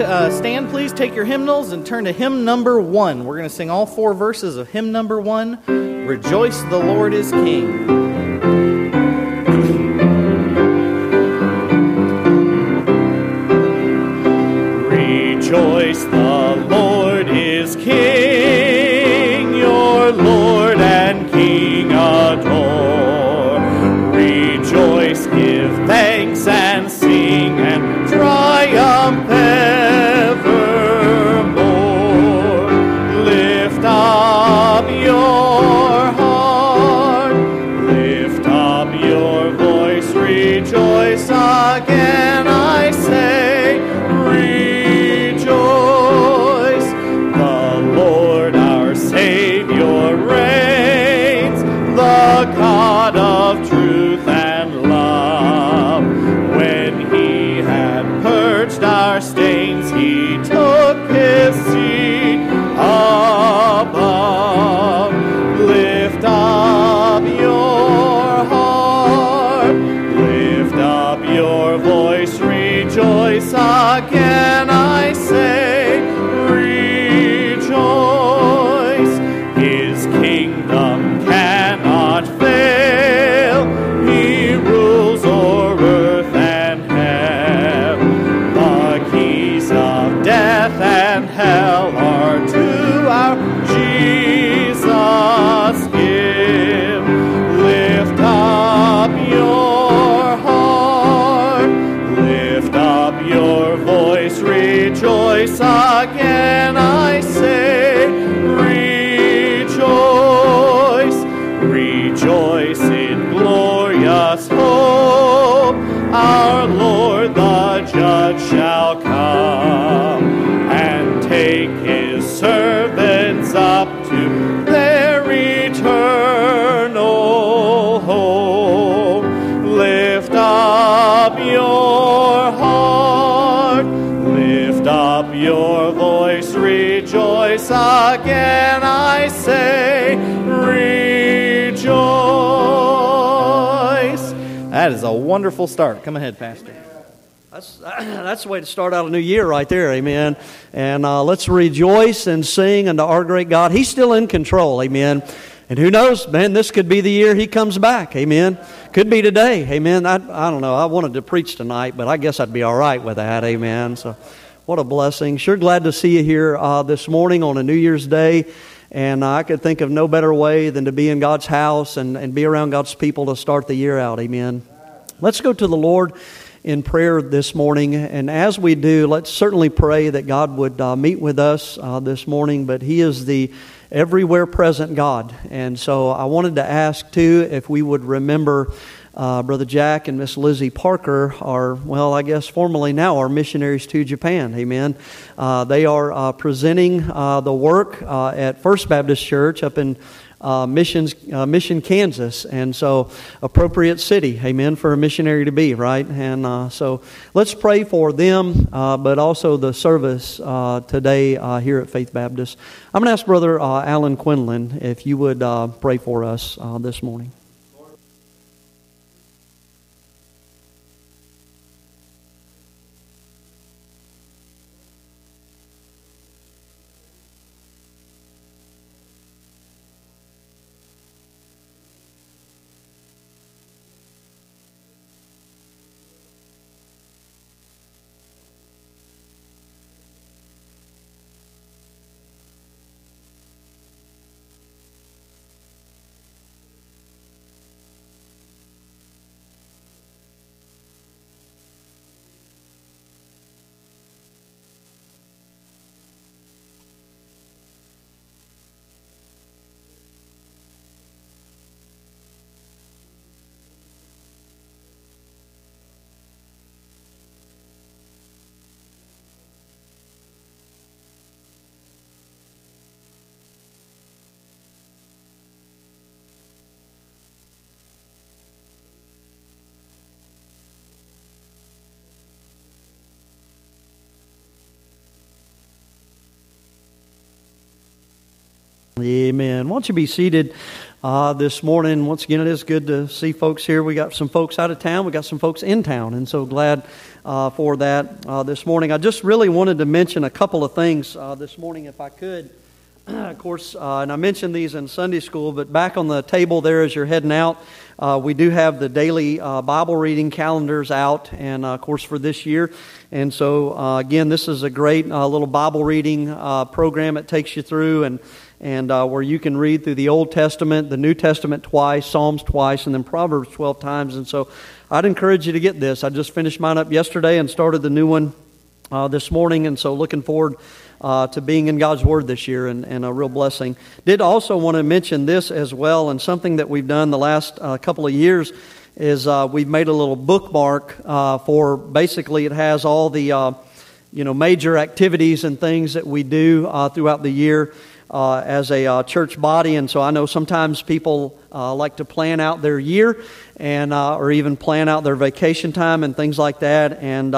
uh, stand, please. Take your hymnals and turn to hymn number one. We're going to sing all four verses of hymn number one Rejoice, the Lord is King. Wonderful start. Come ahead, Pastor. That's, that's the way to start out a new year right there, amen. And uh, let's rejoice and sing unto our great God. He's still in control, amen. And who knows, man, this could be the year he comes back, amen. Could be today, amen. I, I don't know, I wanted to preach tonight, but I guess I'd be all right with that, amen. So what a blessing. Sure glad to see you here uh, this morning on a New Year's Day. And I could think of no better way than to be in God's house and, and be around God's people to start the year out, amen. Let's go to the Lord in prayer this morning. And as we do, let's certainly pray that God would uh, meet with us uh, this morning. But He is the everywhere present God. And so I wanted to ask, too, if we would remember uh, Brother Jack and Miss Lizzie Parker are, well, I guess formally now are missionaries to Japan. Amen. Uh, they are uh, presenting uh, the work at First Baptist Church up in uh, missions, uh, Mission, Kansas, and so appropriate city, amen, for a missionary to be, right? And uh, so let's pray for them, uh, but also the service uh, today uh, here at Faith Baptist. I'm going to ask Brother Alan Quinlan if you would pray for us this morning. Amen. Won't you be seated uh, this morning. Once again, it is good to see folks here. We got some folks out of town, we got some folks in town, and so glad uh, for that uh, this morning. I just really wanted to mention a couple of things uh, this morning, if I could. of course, uh, and I mentioned these in Sunday school, but back on the table there as you're heading out, uh, we do have the daily uh, Bible reading calendars out, and uh, of course for this year. And so, uh, again, this is a great little Bible reading program it takes you through, and and where you can read through the Old Testament, the New Testament twice, Psalms twice, and then Proverbs 12 times. And so, I'd encourage you to get this. I just finished mine up yesterday and started the new one this morning, and so looking forward uh, to being in God's Word this year and, and, a real blessing. Did also want to mention this as well, and something that we've done the last uh, couple of years is uh, we've made a little bookmark uh, for basically it has all the uh, you know major activities and things that we do uh, throughout the year. As a church body, and so I know sometimes people like to plan out their year, and or even plan out their vacation time and things like that. And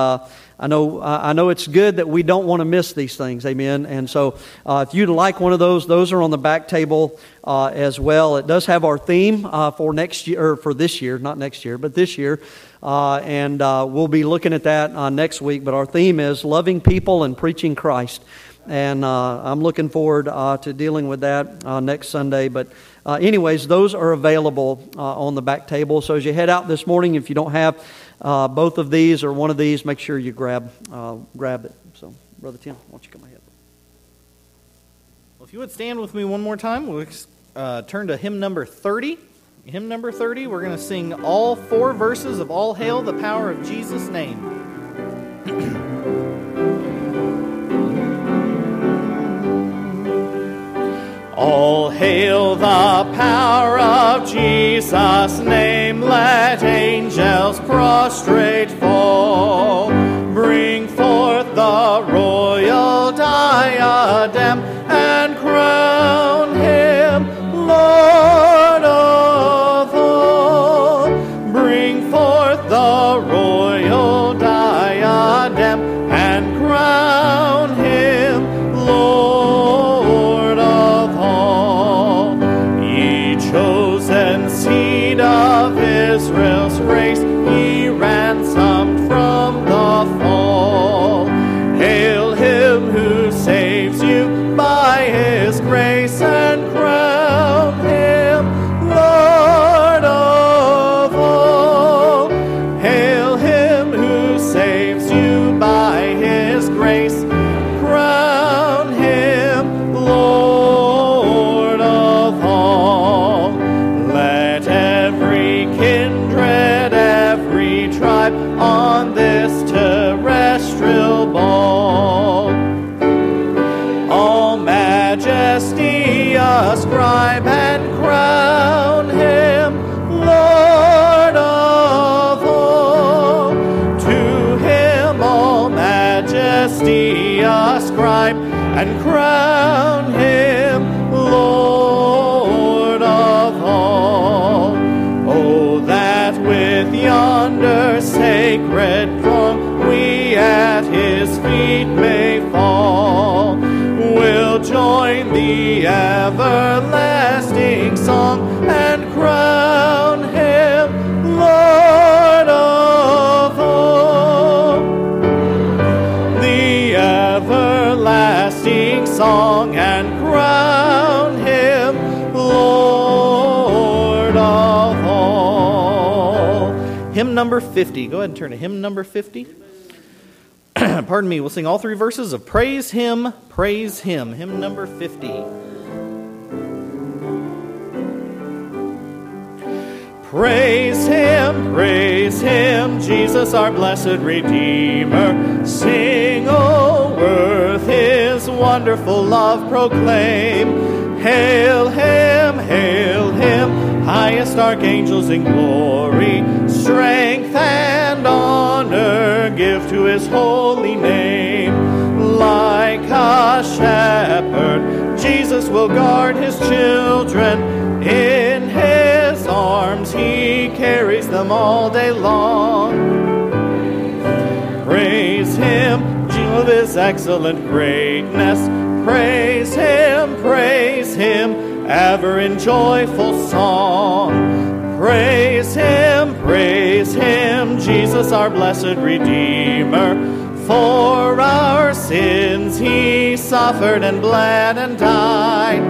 I know, I know it's good that we don't want to miss these things. Amen. And so, uh, if you'd like one of those, those are on the back table uh, as well. It does have our theme uh, for next year, or for this year, not next year, but this year. Uh, and uh, we'll be looking at that uh, next week. But our theme is loving people and preaching Christ. And I'm looking forward to dealing with that next Sunday. But uh, anyways, those are available uh, on the back table. So as you head out this morning, if you don't have uh, both of these or one of these, make sure you grab uh, grab it. So, Brother Tim, why don't you come ahead? Well, if you would stand with me one more time, we'll uh, turn to hymn number 30. Hymn number 30, we're going to sing all four verses of All Hail the Power of Jesus' Name. All hail the power of Jesus' name, let angels prostrate fall. Bring forth the royal the everlasting song and crown him Lord of all the everlasting song and crown him Lord of all. Hymn number 50. Go ahead and turn to hymn number 50. Pardon me, we'll sing all three verses of Praise Him, Praise Him. Hymn number 50. Praise him, praise him, Jesus our blessed Redeemer. Sing, O earth, his wonderful love proclaim. Hail him, hail him, highest archangels in glory. Strength and honor give to his holy name. Like a shepherd, Jesus will guard his children. He carries them all day long. Praise him, of his excellent greatness. Praise him, praise him, ever in joyful song. Praise him, praise him, Jesus our blessed Redeemer. For our sins he suffered and bled and died.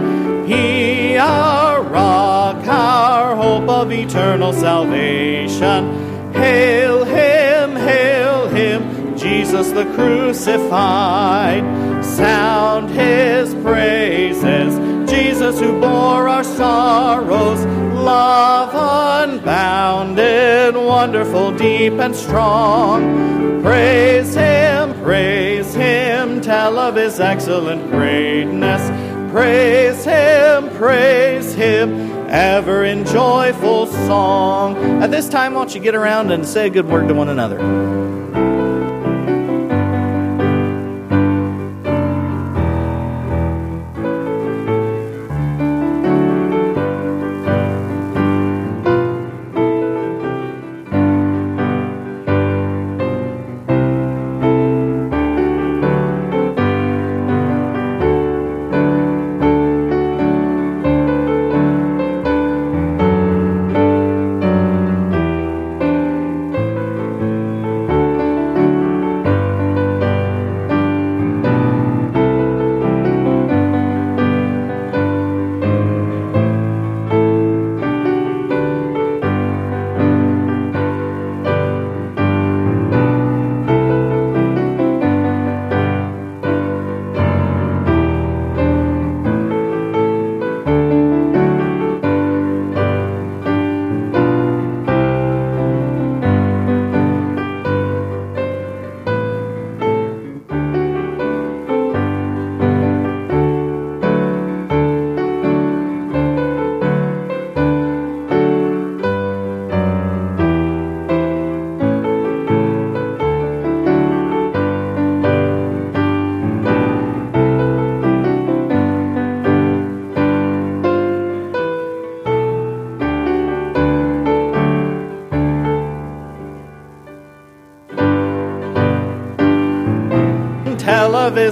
Our rock, our hope of eternal salvation. Hail him, hail him, Jesus the crucified. Sound his praises, Jesus who bore our sorrows. Love unbounded, wonderful, deep, and strong. Praise him, praise him, tell of his excellent greatness. Praise him, praise him, ever in joyful song. At this time, why don't you get around and say a good word to one another?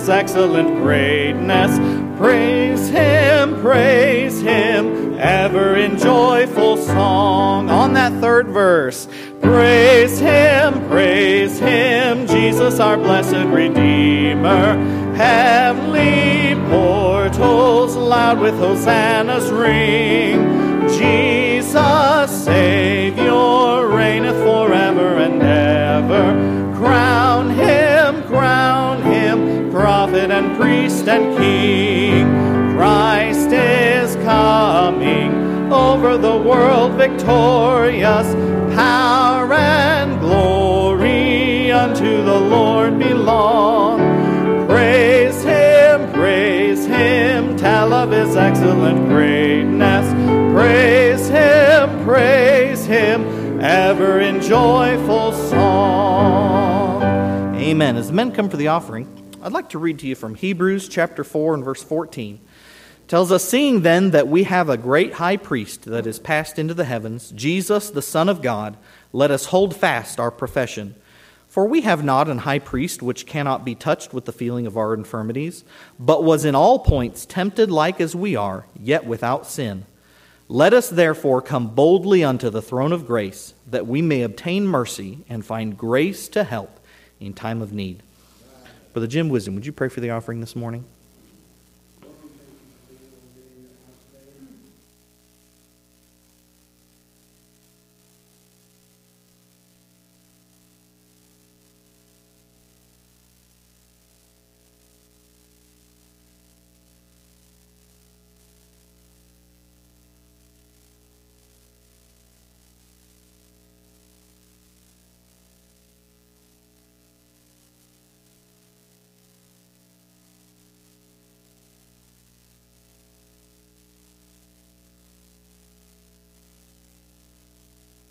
His excellent greatness. Praise him, praise him, ever in joyful song. On that third verse, praise him, praise him, Jesus our blessed Redeemer. Heavenly portals loud with hosannas ring. Jesus, Savior, reigneth forever and ever. And priest and king. Christ is coming over the world victorious. Power and glory unto the Lord belong. Praise him, praise him, tell of his excellent greatness. Praise him, praise him, ever in joyful song. Amen. As men come for the offering, I'd like to read to you from Hebrews chapter 4 and verse 14. It tells us, Seeing then that we have a great high priest that is passed into the heavens, Jesus, the Son of God, let us hold fast our profession. For we have not an high priest which cannot be touched with the feeling of our infirmities, but was in all points tempted like as we are, yet without sin. Let us therefore come boldly unto the throne of grace, that we may obtain mercy and find grace to help in time of need. Brother Jim Wisdom, would you pray for the offering this morning?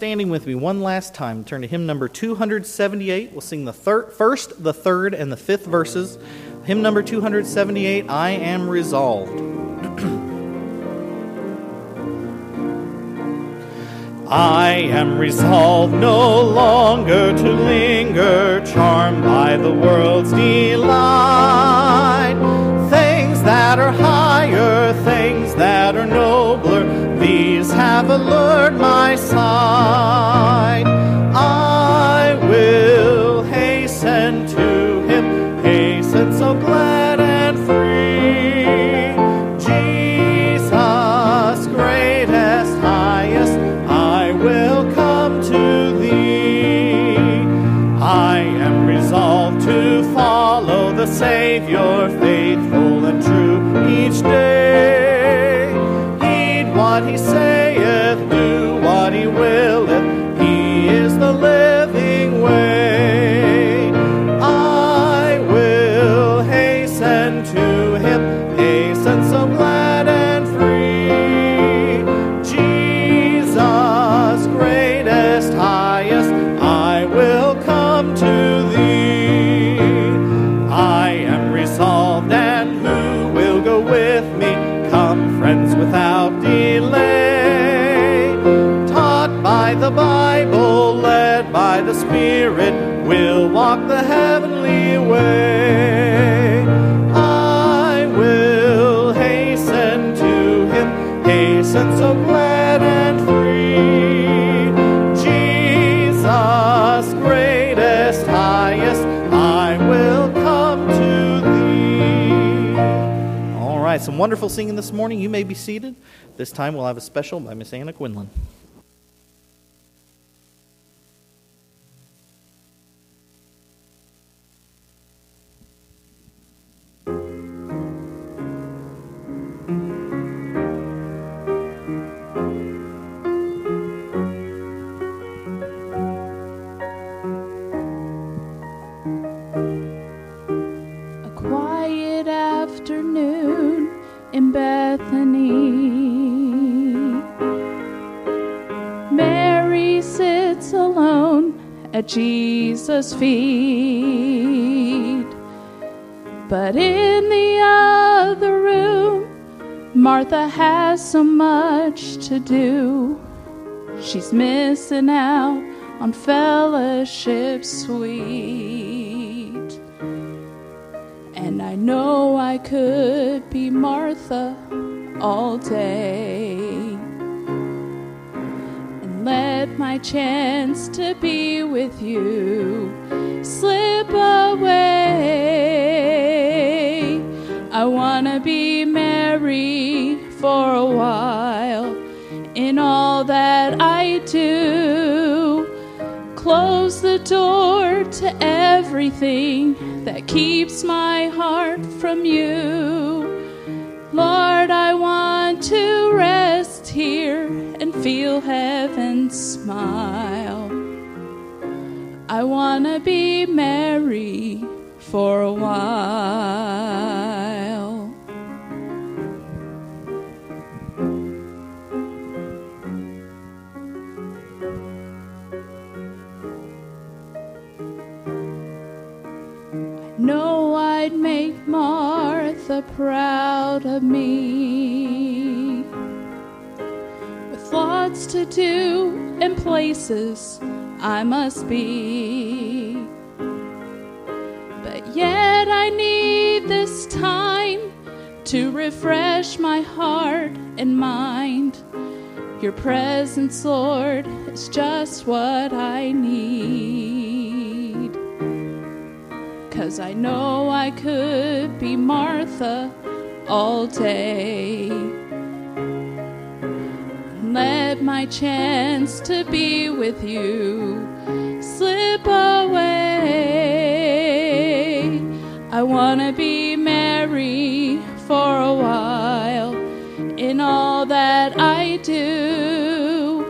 Standing with me one last time, turn to hymn number 278. We'll sing the thir- first, the third, and the fifth verses. Hymn number 278 I Am Resolved. I am resolved no longer to linger, charmed by the world's delight. Things that are higher, things that are nobler, these have allured my sight. Wonderful singing this morning. You may be seated. This time we'll have a special by Miss Anna Quinlan. But in the other room, Martha has so much to do. She's missing out on fellowship sweet. And I know I could be Martha all day and let my chance to be with you slip away. I want to be Mary for a while in all that I do. Close the door to everything that keeps my heart from you. Lord, I want to rest here and feel heaven's smile. I want to be Mary for a while. Martha proud of me. With lots to do and places I must be. But yet I need this time to refresh my heart and mind. Your presence, Lord, is just what I need. Cause I know I could be Martha all day. Let my chance to be with you slip away. I wanna be Mary for a while in all that I do.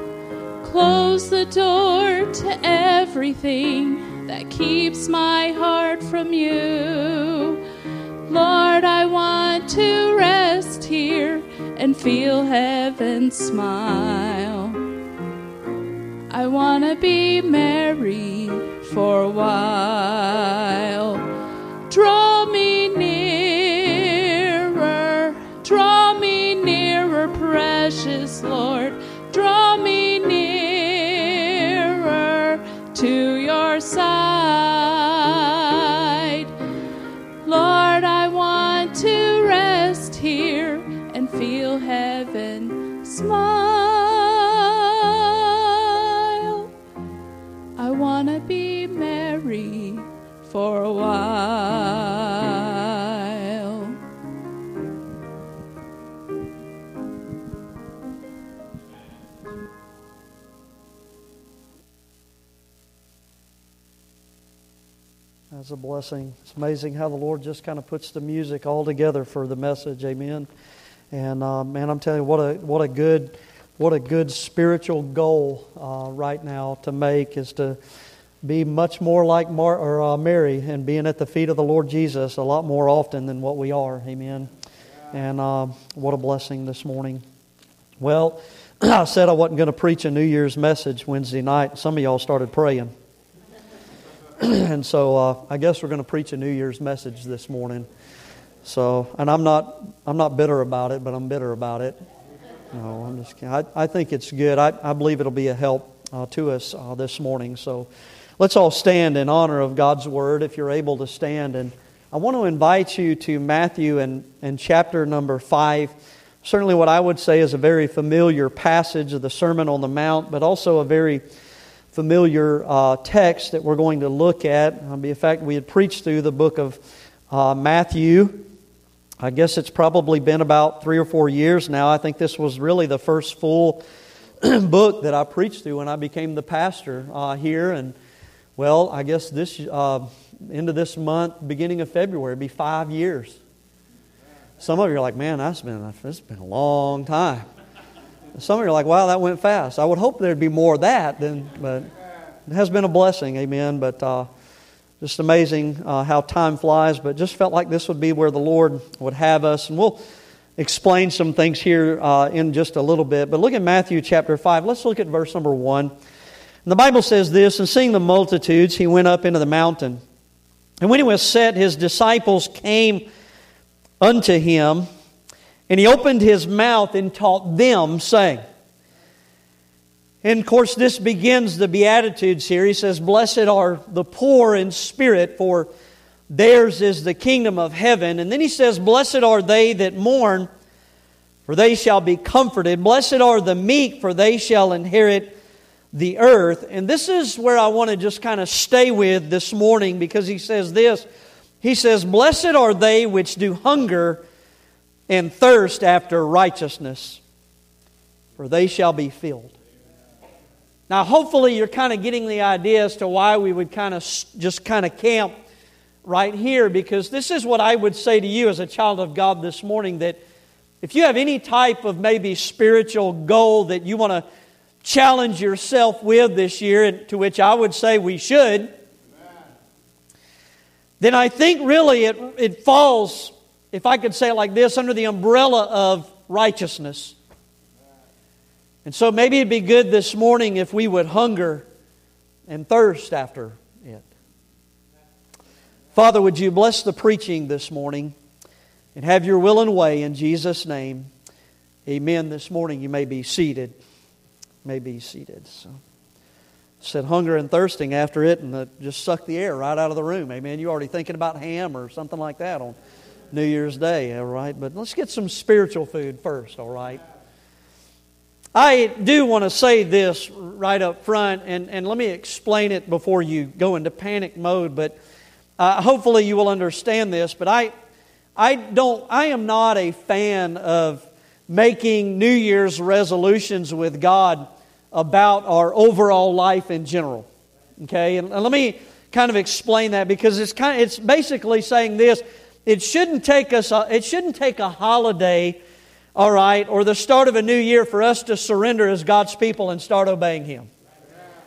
Close the door to everything that keeps my heart from you. Lord, I want to rest here and feel heaven smile. I want to be Mary for a while. Draw me nearer, draw me nearer, precious Lord. For a while. That's a blessing. It's amazing how the Lord just kind of puts the music all together for the message. Amen. And uh, man, I'm telling you, what a what a good what a good spiritual goal uh, right now to make is to be much more like Mar- or, uh, Mary and being at the feet of the Lord Jesus a lot more often than what we are. Amen. And uh, what a blessing this morning. Well, I said I wasn't going to preach a New Year's message Wednesday night. Some of y'all started praying. and so uh, I guess we're going to preach a New Year's message this morning. So, and I'm not, I'm not bitter about it, but I'm bitter about it. No, I'm just kidding. I, I think it's good. I, I believe it'll be a help uh, to us uh, this morning. So let's all stand in honor of God's Word if you're able to stand. And I want to invite you to Matthew and, and chapter number 5. Certainly, what I would say is a very familiar passage of the Sermon on the Mount, but also a very familiar uh, text that we're going to look at. in fact, we had preached through the book of uh, Matthew. I guess it's probably been about three or four years now. I think this was really the first full book that I preached through when I became the pastor uh, here. And well, I guess this uh, end of this month, beginning of February, be five years. Some of you are like, man, that's been it's been a long time. Some of you are like, wow, that went fast. I would hope there'd be more of that, then, but it has been a blessing, amen. But uh, just amazing uh, how time flies, but just felt like this would be where the Lord would have us. And we'll explain some things here uh, in just a little bit. But look at Matthew chapter 5. Let's look at verse number 1. And the Bible says this And seeing the multitudes, he went up into the mountain. And when he was set, his disciples came unto him. And he opened his mouth and taught them, saying, and of course, this begins the Beatitudes here. He says, Blessed are the poor in spirit, for theirs is the kingdom of heaven. And then he says, Blessed are they that mourn, for they shall be comforted. Blessed are the meek, for they shall inherit the earth. And this is where I want to just kind of stay with this morning because he says this. He says, Blessed are they which do hunger and thirst after righteousness, for they shall be filled. Now, hopefully, you're kind of getting the idea as to why we would kind of just kind of camp right here, because this is what I would say to you as a child of God this morning that if you have any type of maybe spiritual goal that you want to challenge yourself with this year, to which I would say we should, then I think really it, it falls, if I could say it like this, under the umbrella of righteousness. And so maybe it'd be good this morning if we would hunger and thirst after it. Father, would you bless the preaching this morning and have your will and way in Jesus' name. Amen. This morning you may be seated. May be seated. So said hunger and thirsting after it and just suck the air right out of the room. Amen. You already thinking about ham or something like that on New Year's Day, all right? But let's get some spiritual food first, all right? I do want to say this right up front, and, and let me explain it before you go into panic mode, but uh, hopefully you will understand this. But I, I, don't, I am not a fan of making New Year's resolutions with God about our overall life in general. Okay, and let me kind of explain that because it's kind of, it's basically saying this: it shouldn't take us a, it shouldn't take a holiday all right, or the start of a new year for us to surrender as God's people and start obeying Him.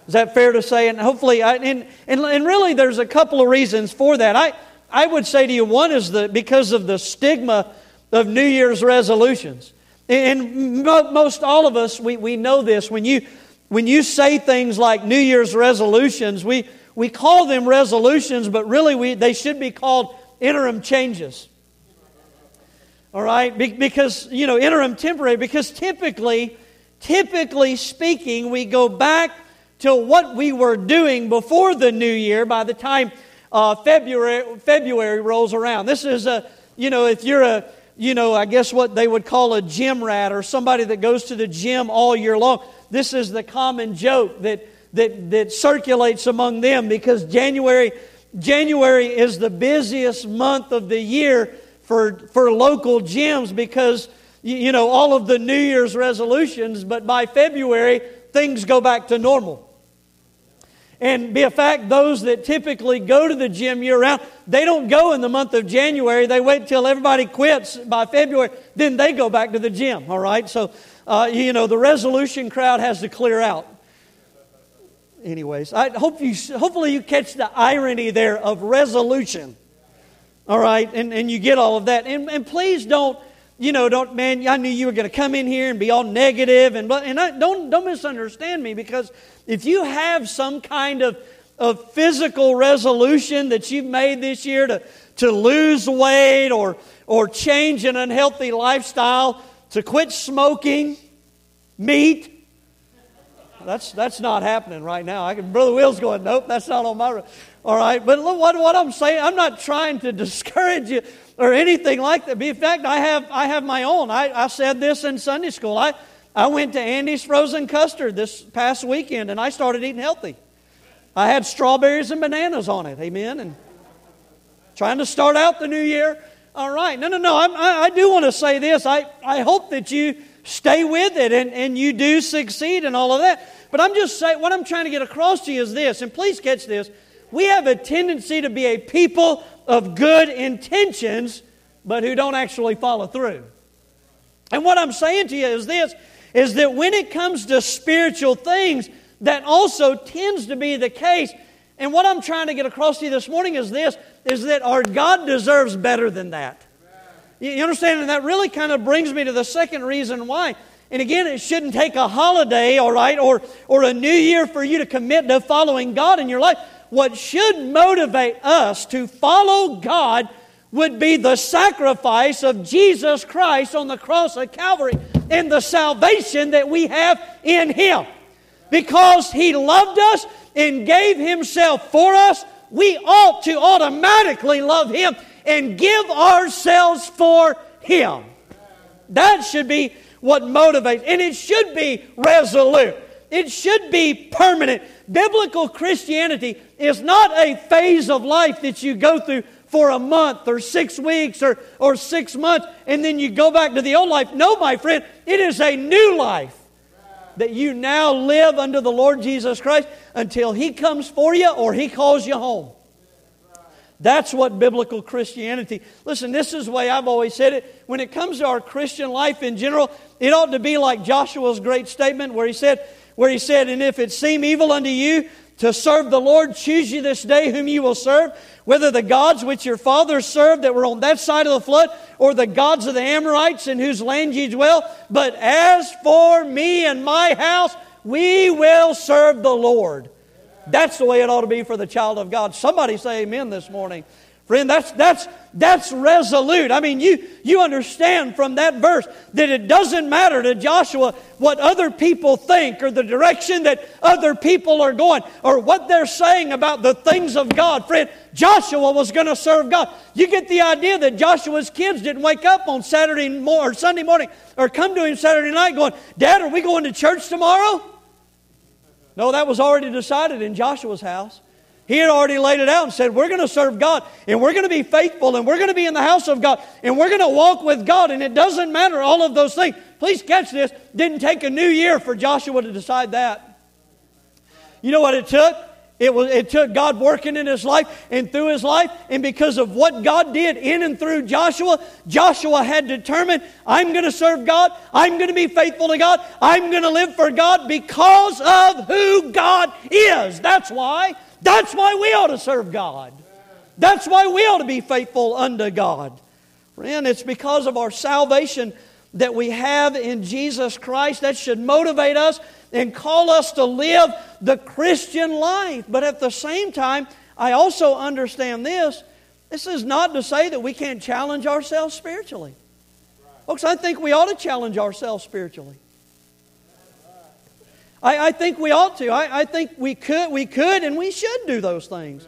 Is that fair to say? And hopefully, I, and, and, and really, there's a couple of reasons for that. I, I would say to you, one is that because of the stigma of New Year's resolutions. And most all of us, we, we know this. When you, when you say things like New Year's resolutions, we, we call them resolutions, but really we, they should be called interim changes. All right? Be, because, you know, interim temporary, because typically, typically speaking, we go back to what we were doing before the new year by the time uh, February, February rolls around. This is a, you know, if you're a, you know, I guess what they would call a gym rat or somebody that goes to the gym all year long. This is the common joke that, that, that circulates among them because January, January is the busiest month of the year for, for local gyms because, you know, all of the New Year's resolutions, but by February, things go back to normal. And be a fact, those that typically go to the gym year round, they don't go in the month of January. They wait till everybody quits by February, then they go back to the gym, all right? So, uh, you know, the resolution crowd has to clear out. Anyways, I hope you, hopefully you catch the irony there of resolution, all right? And, and you get all of that. And, and please don't, you know, don't, man, I knew you were going to come in here and be all negative and, and I, don't, don't misunderstand me because if you have some kind of, of physical resolution that you've made this year to, to lose weight or, or change an unhealthy lifestyle, to quit smoking meat, that's, that's not happening right now. I can, Brother Will's going, nope, that's not on my. All right, but look what, what I'm saying, I'm not trying to discourage you or anything like that. In fact, I have, I have my own. I, I said this in Sunday school. I, I went to Andy's Frozen Custard this past weekend and I started eating healthy. I had strawberries and bananas on it, amen, and trying to start out the new year. All right, no, no, no, I, I do want to say this. I, I hope that you stay with it and, and you do succeed and all of that. But I'm just saying, what I'm trying to get across to you is this, and please catch this. We have a tendency to be a people of good intentions, but who don't actually follow through. And what I'm saying to you is this is that when it comes to spiritual things, that also tends to be the case. And what I'm trying to get across to you this morning is this is that our God deserves better than that. You understand? And that really kind of brings me to the second reason why. And again, it shouldn't take a holiday, all right, or, or a new year for you to commit to following God in your life. What should motivate us to follow God would be the sacrifice of Jesus Christ on the cross of Calvary and the salvation that we have in Him. Because He loved us and gave Himself for us, we ought to automatically love Him and give ourselves for Him. That should be what motivates, and it should be resolute. It should be permanent. Biblical Christianity is not a phase of life that you go through for a month or six weeks or, or six months and then you go back to the old life. No, my friend, it is a new life that you now live under the Lord Jesus Christ until He comes for you or He calls you home. That's what biblical Christianity. Listen, this is the way I've always said it. When it comes to our Christian life in general, it ought to be like Joshua's great statement where he said, where he said, And if it seem evil unto you to serve the Lord, choose you this day whom you will serve, whether the gods which your fathers served that were on that side of the flood, or the gods of the Amorites in whose land ye dwell. But as for me and my house, we will serve the Lord. That's the way it ought to be for the child of God. Somebody say amen this morning. Friend, that's, that's, that's resolute. I mean, you, you understand from that verse that it doesn't matter to Joshua what other people think or the direction that other people are going or what they're saying about the things of God. Friend, Joshua was going to serve God. You get the idea that Joshua's kids didn't wake up on Saturday morning or Sunday morning or come to him Saturday night going, Dad, are we going to church tomorrow? No, that was already decided in Joshua's house. He had already laid it out and said, We're going to serve God and we're going to be faithful and we're going to be in the house of God and we're going to walk with God. And it doesn't matter, all of those things. Please catch this. Didn't take a new year for Joshua to decide that. You know what it took? It, was, it took God working in his life and through his life. And because of what God did in and through Joshua, Joshua had determined I'm going to serve God. I'm going to be faithful to God. I'm going to live for God because of who God is. That's why. That's why we ought to serve God. That's why we ought to be faithful unto God. Friend, it's because of our salvation that we have in Jesus Christ. That should motivate us and call us to live the Christian life. But at the same time, I also understand this. This is not to say that we can't challenge ourselves spiritually. Folks, I think we ought to challenge ourselves spiritually. I, I think we ought to. I, I think we could, we could and we should do those things.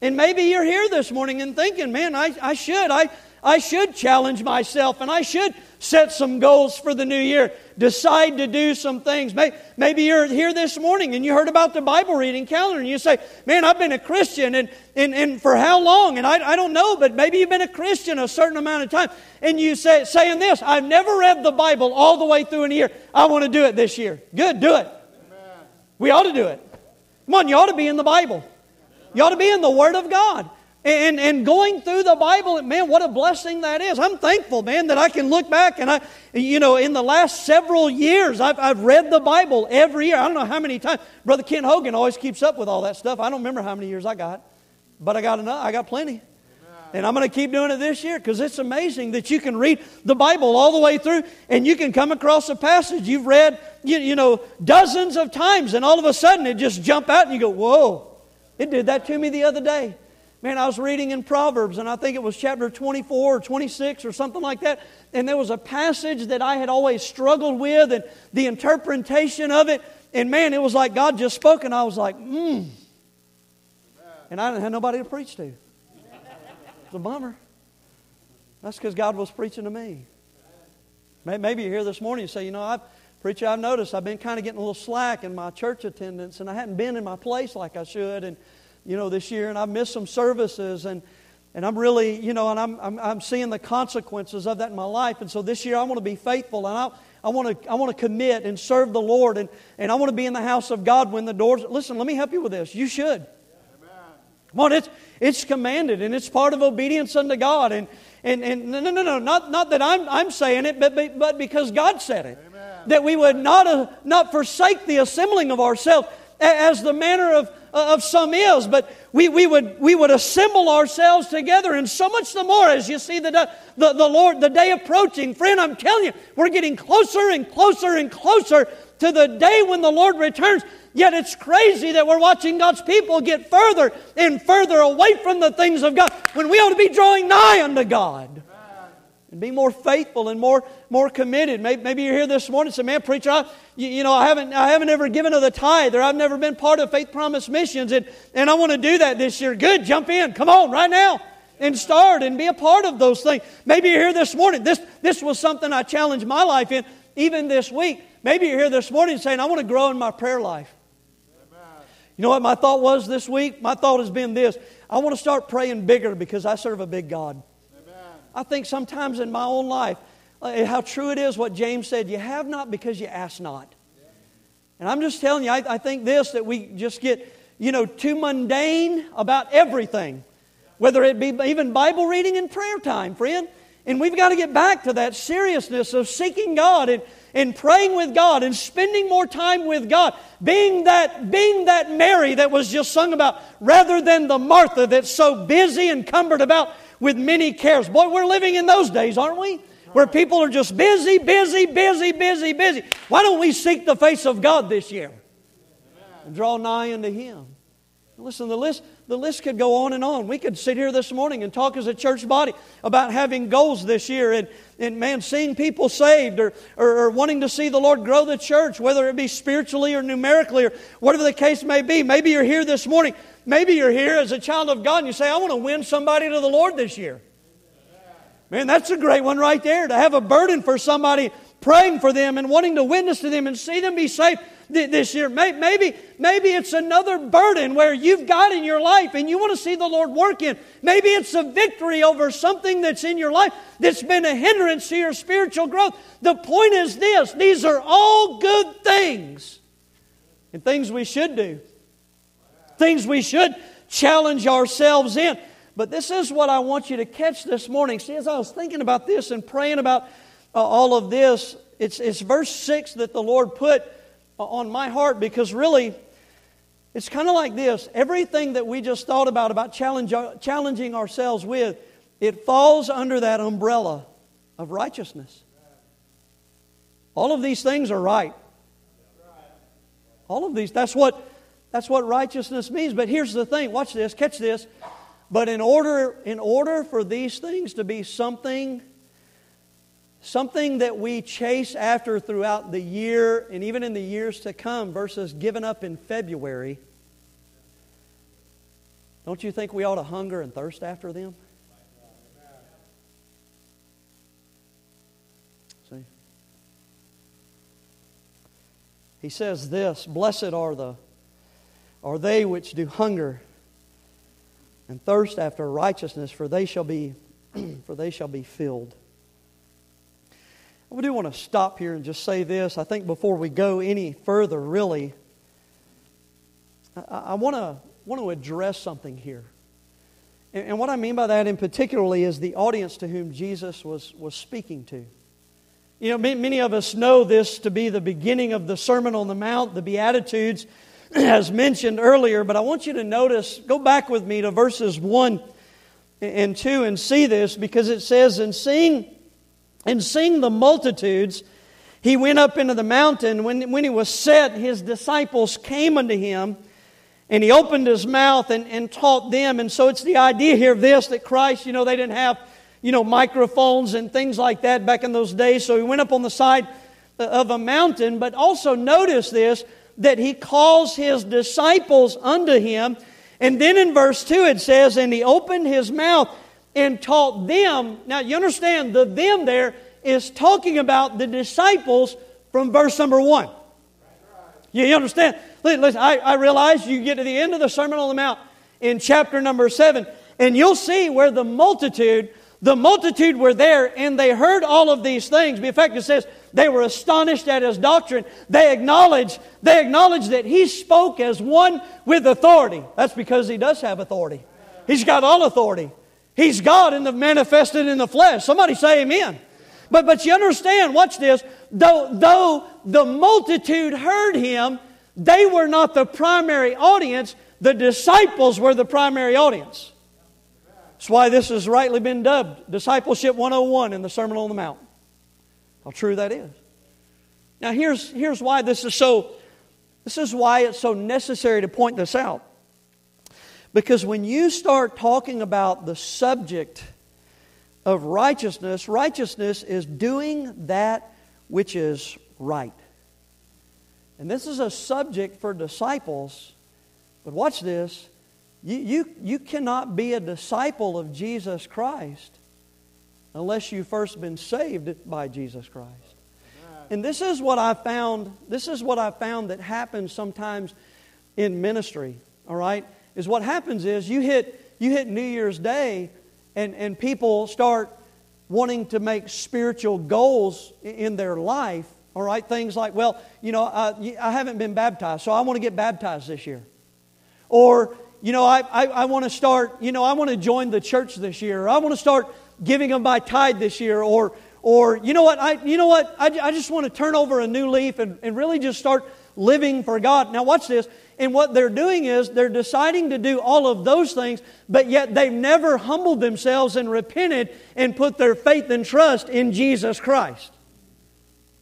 And maybe you're here this morning and thinking, man, I, I should. I, I should challenge myself and I should set some goals for the new year, decide to do some things. Maybe you're here this morning and you heard about the Bible reading calendar and you say, Man, I've been a Christian and, and, and for how long? And I, I don't know, but maybe you've been a Christian a certain amount of time. And you say, saying this, I've never read the Bible all the way through in a year. I want to do it this year. Good, do it. We ought to do it. Come on, you ought to be in the Bible. You ought to be in the Word of God. And, and going through the Bible, man, what a blessing that is. I'm thankful, man, that I can look back and I, you know, in the last several years, I've, I've read the Bible every year. I don't know how many times. Brother Ken Hogan always keeps up with all that stuff. I don't remember how many years I got, but I got enough. I got plenty. And I'm going to keep doing it this year because it's amazing that you can read the Bible all the way through and you can come across a passage you've read, you, you know, dozens of times and all of a sudden it just jump out and you go, whoa, it did that to me the other day. Man, I was reading in Proverbs, and I think it was chapter 24 or 26 or something like that. And there was a passage that I had always struggled with, and the interpretation of it. And man, it was like God just spoke, and I was like, hmm. And I didn't have nobody to preach to. It's a bummer. That's because God was preaching to me. Maybe you're here this morning and say, you know, I've, preacher, I've noticed I've been kind of getting a little slack in my church attendance, and I hadn't been in my place like I should. And you know, this year, and I've missed some services, and and I'm really, you know, and I'm, I'm, I'm seeing the consequences of that in my life. And so this year I want to be faithful and I, I want to, I want to commit and serve the Lord. And, and I want to be in the house of God when the doors. Listen, let me help you with this. You should. Come on, it's, it's commanded and it's part of obedience unto God. And, and, and no, no, no, no, not, not that I'm, I'm saying it, but, but because God said it. Amen. That we would not, uh, not forsake the assembling of ourselves as the manner of, uh, of some is, but we, we, would, we would assemble ourselves together, and so much the more as you see the, the, the Lord, the day approaching. Friend, I'm telling you, we're getting closer and closer and closer to the day when the Lord returns. Yet it's crazy that we're watching God's people get further and further away from the things of God when we ought to be drawing nigh unto God and be more faithful and more, more committed. Maybe, maybe you're here this morning and say, man, preacher, I, you, you, know, I haven't, I haven't ever given to the tithe or I've never been part of Faith Promise Missions and, and I want to do that this year. Good, jump in. Come on, right now. And start and be a part of those things. Maybe you're here this morning. This, this was something I challenged my life in even this week. Maybe you're here this morning saying, I want to grow in my prayer life. You know what my thought was this week? My thought has been this I want to start praying bigger because I serve a big God. I think sometimes in my own life, how true it is what James said you have not because you ask not. And I'm just telling you, I, I think this that we just get, you know, too mundane about everything, whether it be even Bible reading and prayer time, friend. And we've got to get back to that seriousness of seeking God and, and praying with God and spending more time with God. Being that, being that Mary that was just sung about, rather than the Martha that's so busy and cumbered about with many cares. Boy, we're living in those days, aren't we? Where people are just busy, busy, busy, busy, busy. Why don't we seek the face of God this year and draw nigh unto Him? Listen, the list, the list could go on and on. We could sit here this morning and talk as a church body about having goals this year and, and man, seeing people saved or, or, or, wanting to see the Lord grow the church, whether it be spiritually or numerically or whatever the case may be. Maybe you're here this morning Maybe you're here as a child of God and you say, I want to win somebody to the Lord this year. Man, that's a great one right there to have a burden for somebody, praying for them and wanting to witness to them and see them be saved this year. Maybe, maybe it's another burden where you've got in your life and you want to see the Lord work in. Maybe it's a victory over something that's in your life that's been a hindrance to your spiritual growth. The point is this these are all good things and things we should do things we should challenge ourselves in. But this is what I want you to catch this morning. See, as I was thinking about this and praying about all of this, it's, it's verse 6 that the Lord put uh, on my heart because really, it's kind of like this. Everything that we just thought about, about challenge, uh, challenging ourselves with, it falls under that umbrella of righteousness. All of these things are right. All of these. That's what that's what righteousness means. But here's the thing, watch this, catch this. But in order in order for these things to be something something that we chase after throughout the year and even in the years to come versus given up in February, don't you think we ought to hunger and thirst after them? See? He says this Blessed are the are they which do hunger and thirst after righteousness, for they shall be for they shall be filled. I do want to stop here and just say this. I think before we go any further, really, I, I want to want to address something here. And, and what I mean by that, in particularly, is the audience to whom Jesus was was speaking to. You know, many of us know this to be the beginning of the Sermon on the Mount, the Beatitudes, as mentioned earlier, but I want you to notice, go back with me to verses 1 and 2 and see this because it says, And seeing, and seeing the multitudes, he went up into the mountain. When, when he was set, his disciples came unto him, and he opened his mouth and, and taught them. And so it's the idea here of this that Christ, you know, they didn't have you know, microphones and things like that back in those days. So he went up on the side of a mountain. But also notice this that he calls his disciples unto him. And then in verse 2 it says, And he opened his mouth and taught them. Now you understand, the them there is talking about the disciples from verse number 1. You understand? Listen, I, I realize you get to the end of the Sermon on the Mount in chapter number 7, and you'll see where the multitude the multitude were there and they heard all of these things. In fact, it says they were astonished at his doctrine. They acknowledged, they acknowledged that he spoke as one with authority. That's because he does have authority. He's got all authority. He's God in the manifested in the flesh. Somebody say amen. But but you understand, watch this. Though though the multitude heard him, they were not the primary audience. The disciples were the primary audience. That's why this has rightly been dubbed Discipleship 101 in the Sermon on the Mount. How true that is. Now here's, here's why this is so this is why it's so necessary to point this out. Because when you start talking about the subject of righteousness, righteousness is doing that which is right. And this is a subject for disciples, but watch this you, you, you cannot be a disciple of Jesus Christ unless you've first been saved by Jesus Christ. And this is what I found, this is what I found that happens sometimes in ministry, all right? Is what happens is you hit you hit New Year's Day and, and people start wanting to make spiritual goals in their life, all right? Things like, well, you know, I, I haven't been baptized, so I want to get baptized this year. Or, you know, I, I, I want to start, you know, I want to join the church this year. I want to start giving them my tithe this year. Or, or you know what, I, you know what, I, I just want to turn over a new leaf and, and really just start living for God. Now, watch this. And what they're doing is they're deciding to do all of those things, but yet they've never humbled themselves and repented and put their faith and trust in Jesus Christ.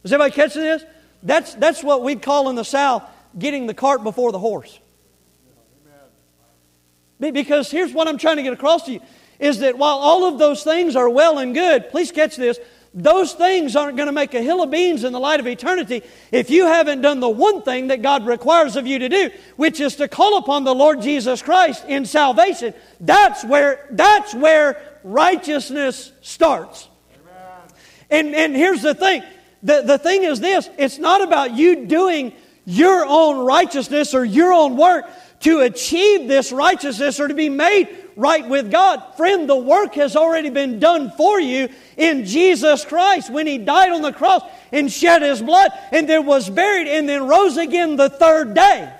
Is everybody catching this? That's, that's what we call in the South getting the cart before the horse. Because here's what I'm trying to get across to you is that while all of those things are well and good, please catch this, those things aren't going to make a hill of beans in the light of eternity if you haven't done the one thing that God requires of you to do, which is to call upon the Lord Jesus Christ in salvation. That's where, that's where righteousness starts. And, and here's the thing the, the thing is this it's not about you doing your own righteousness or your own work to achieve this righteousness or to be made right with God. Friend, the work has already been done for you in Jesus Christ when He died on the cross and shed His blood and then was buried and then rose again the third day.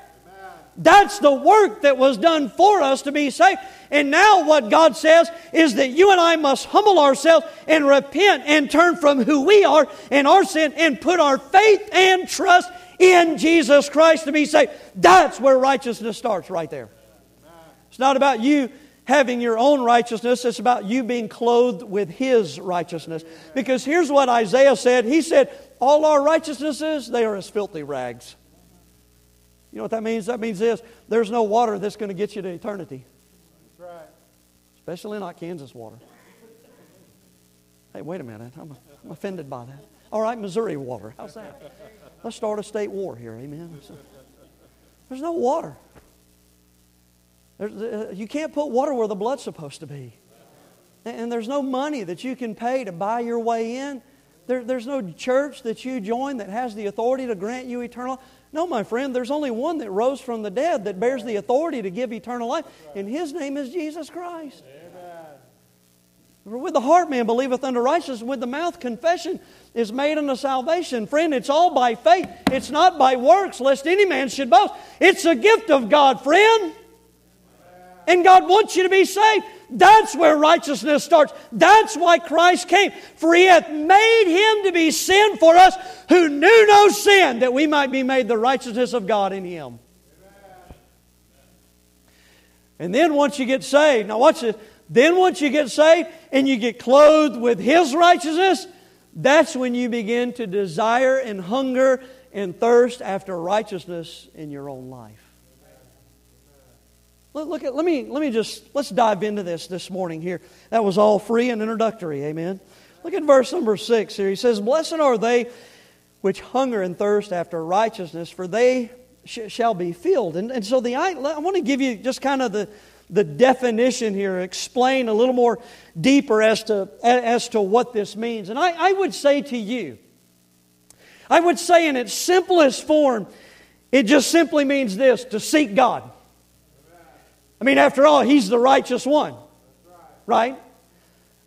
That's the work that was done for us to be saved. And now, what God says is that you and I must humble ourselves and repent and turn from who we are and our sin and put our faith and trust in Jesus Christ to be saved. That's where righteousness starts, right there. It's not about you having your own righteousness. It's about you being clothed with His righteousness. Because here's what Isaiah said He said, All our righteousnesses, they are as filthy rags. You know what that means? That means this there's no water that's going to get you to eternity. Right. Especially not Kansas water. Hey, wait a minute. I'm, I'm offended by that. All right, Missouri water. How's that? Let's start a state war here. Amen. There's no water. Uh, you can't put water where the blood's supposed to be. And there's no money that you can pay to buy your way in. There, there's no church that you join that has the authority to grant you eternal no, my friend, there's only one that rose from the dead that bears the authority to give eternal life, and his name is Jesus Christ. Amen. With the heart man believeth unto righteousness, with the mouth confession is made unto salvation. Friend, it's all by faith. It's not by works, lest any man should boast. It's a gift of God, friend. And God wants you to be saved. That's where righteousness starts. That's why Christ came. For he hath made him to be sin for us who knew no sin, that we might be made the righteousness of God in him. And then once you get saved, now watch this. Then once you get saved and you get clothed with his righteousness, that's when you begin to desire and hunger and thirst after righteousness in your own life. Look at, let me, let me just, let's dive into this this morning here. That was all free and introductory, amen. Look at verse number six here. He says, Blessed are they which hunger and thirst after righteousness, for they sh- shall be filled. And, and so the, I, I want to give you just kind of the, the definition here, explain a little more deeper as to, as to what this means. And I, I would say to you, I would say in its simplest form, it just simply means this to seek God. I mean, after all, he's the righteous one. Right?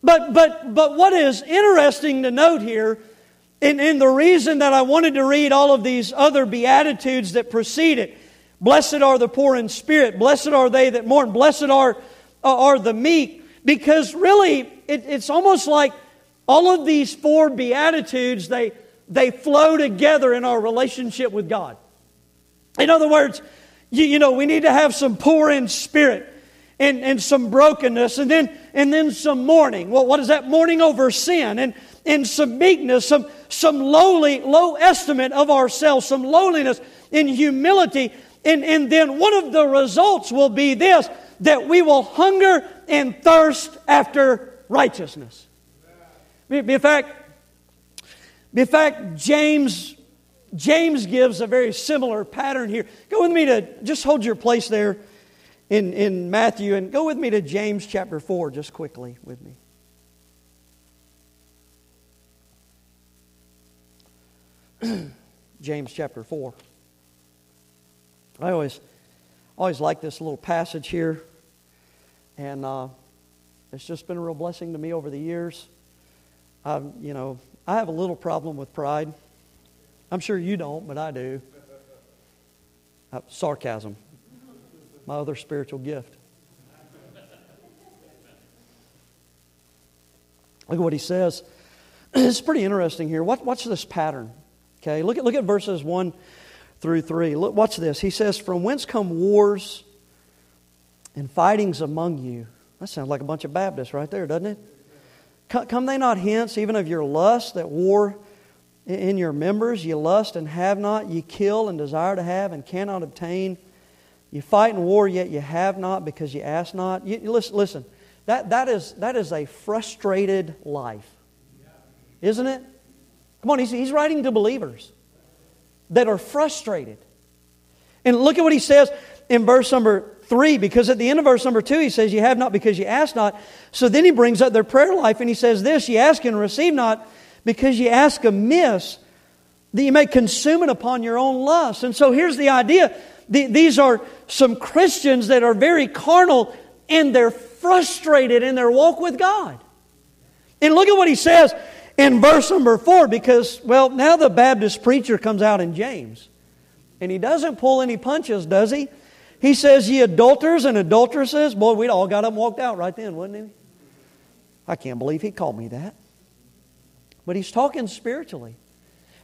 But, but, but what is interesting to note here, and, and the reason that I wanted to read all of these other Beatitudes that precede it Blessed are the poor in spirit, blessed are they that mourn, blessed are, uh, are the meek, because really it, it's almost like all of these four Beatitudes, they, they flow together in our relationship with God. In other words, you, you know, we need to have some poor in spirit and, and some brokenness and then, and then some mourning. Well, what is that? Mourning over sin and, and some meekness, some, some lowly, low estimate of ourselves, some lowliness and humility. And, and then one of the results will be this that we will hunger and thirst after righteousness. In fact, in fact, James James gives a very similar pattern here. Go with me to, just hold your place there in, in Matthew and go with me to James chapter 4, just quickly with me. James chapter 4. I always, always like this little passage here, and uh, it's just been a real blessing to me over the years. I've, you know, I have a little problem with pride. I'm sure you don't, but I do. Uh, sarcasm, my other spiritual gift. Look at what he says. It's pretty interesting here. What, what's this pattern? Okay, look at, look at verses 1 through 3. Look, watch this. He says, From whence come wars and fightings among you? That sounds like a bunch of Baptists right there, doesn't it? Come they not hence, even of your lust, that war in your members. You lust and have not. You kill and desire to have and cannot obtain. You fight in war, yet you have not because you ask not. You, listen, listen that, that, is, that is a frustrated life, isn't it? Come on, he's, he's writing to believers that are frustrated. And look at what he says in verse number three, because at the end of verse number two, he says, You have not because you ask not. So then he brings up their prayer life and he says, This, you ask and receive not because you ask amiss that you may consume it upon your own lust. And so here's the idea these are some Christians that are very carnal and they're frustrated in their walk with God. And look at what he says in verse number four because, well, now the Baptist preacher comes out in James. And he doesn't pull any punches, does he? He says, Ye adulterers and adulteresses. Boy, we'd all got up and walked out right then, wouldn't we? I can't believe he called me that but he's talking spiritually.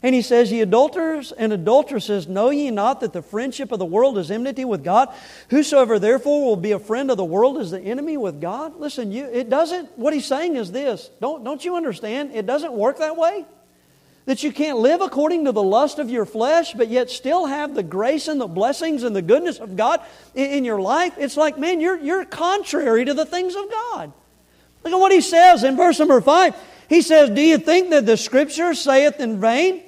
And he says, Ye adulterers and adulteresses, know ye not that the friendship of the world is enmity with God? Whosoever therefore will be a friend of the world is the enemy with God? Listen, you, it doesn't, what he's saying is this. Don't, don't you understand? It doesn't work that way. That you can't live according to the lust of your flesh, but yet still have the grace and the blessings and the goodness of God in, in your life. It's like, man, you're, you're contrary to the things of God. Look at what he says in verse number five. He says, Do you think that the scripture saith in vain?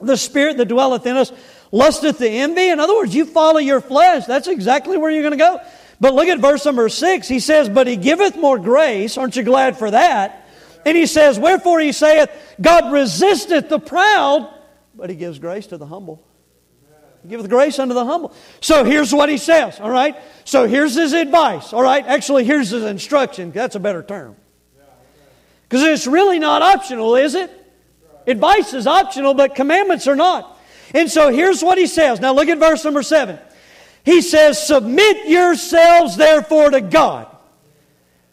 The spirit that dwelleth in us lusteth to envy. In other words, you follow your flesh. That's exactly where you're going to go. But look at verse number six. He says, But he giveth more grace. Aren't you glad for that? And he says, Wherefore he saith, God resisteth the proud, but he gives grace to the humble. He giveth grace unto the humble. So here's what he says, all right? So here's his advice, all right? Actually, here's his instruction. That's a better term. Because it's really not optional, is it? Advice is optional, but commandments are not. And so here's what he says. Now look at verse number seven. He says, Submit yourselves therefore to God.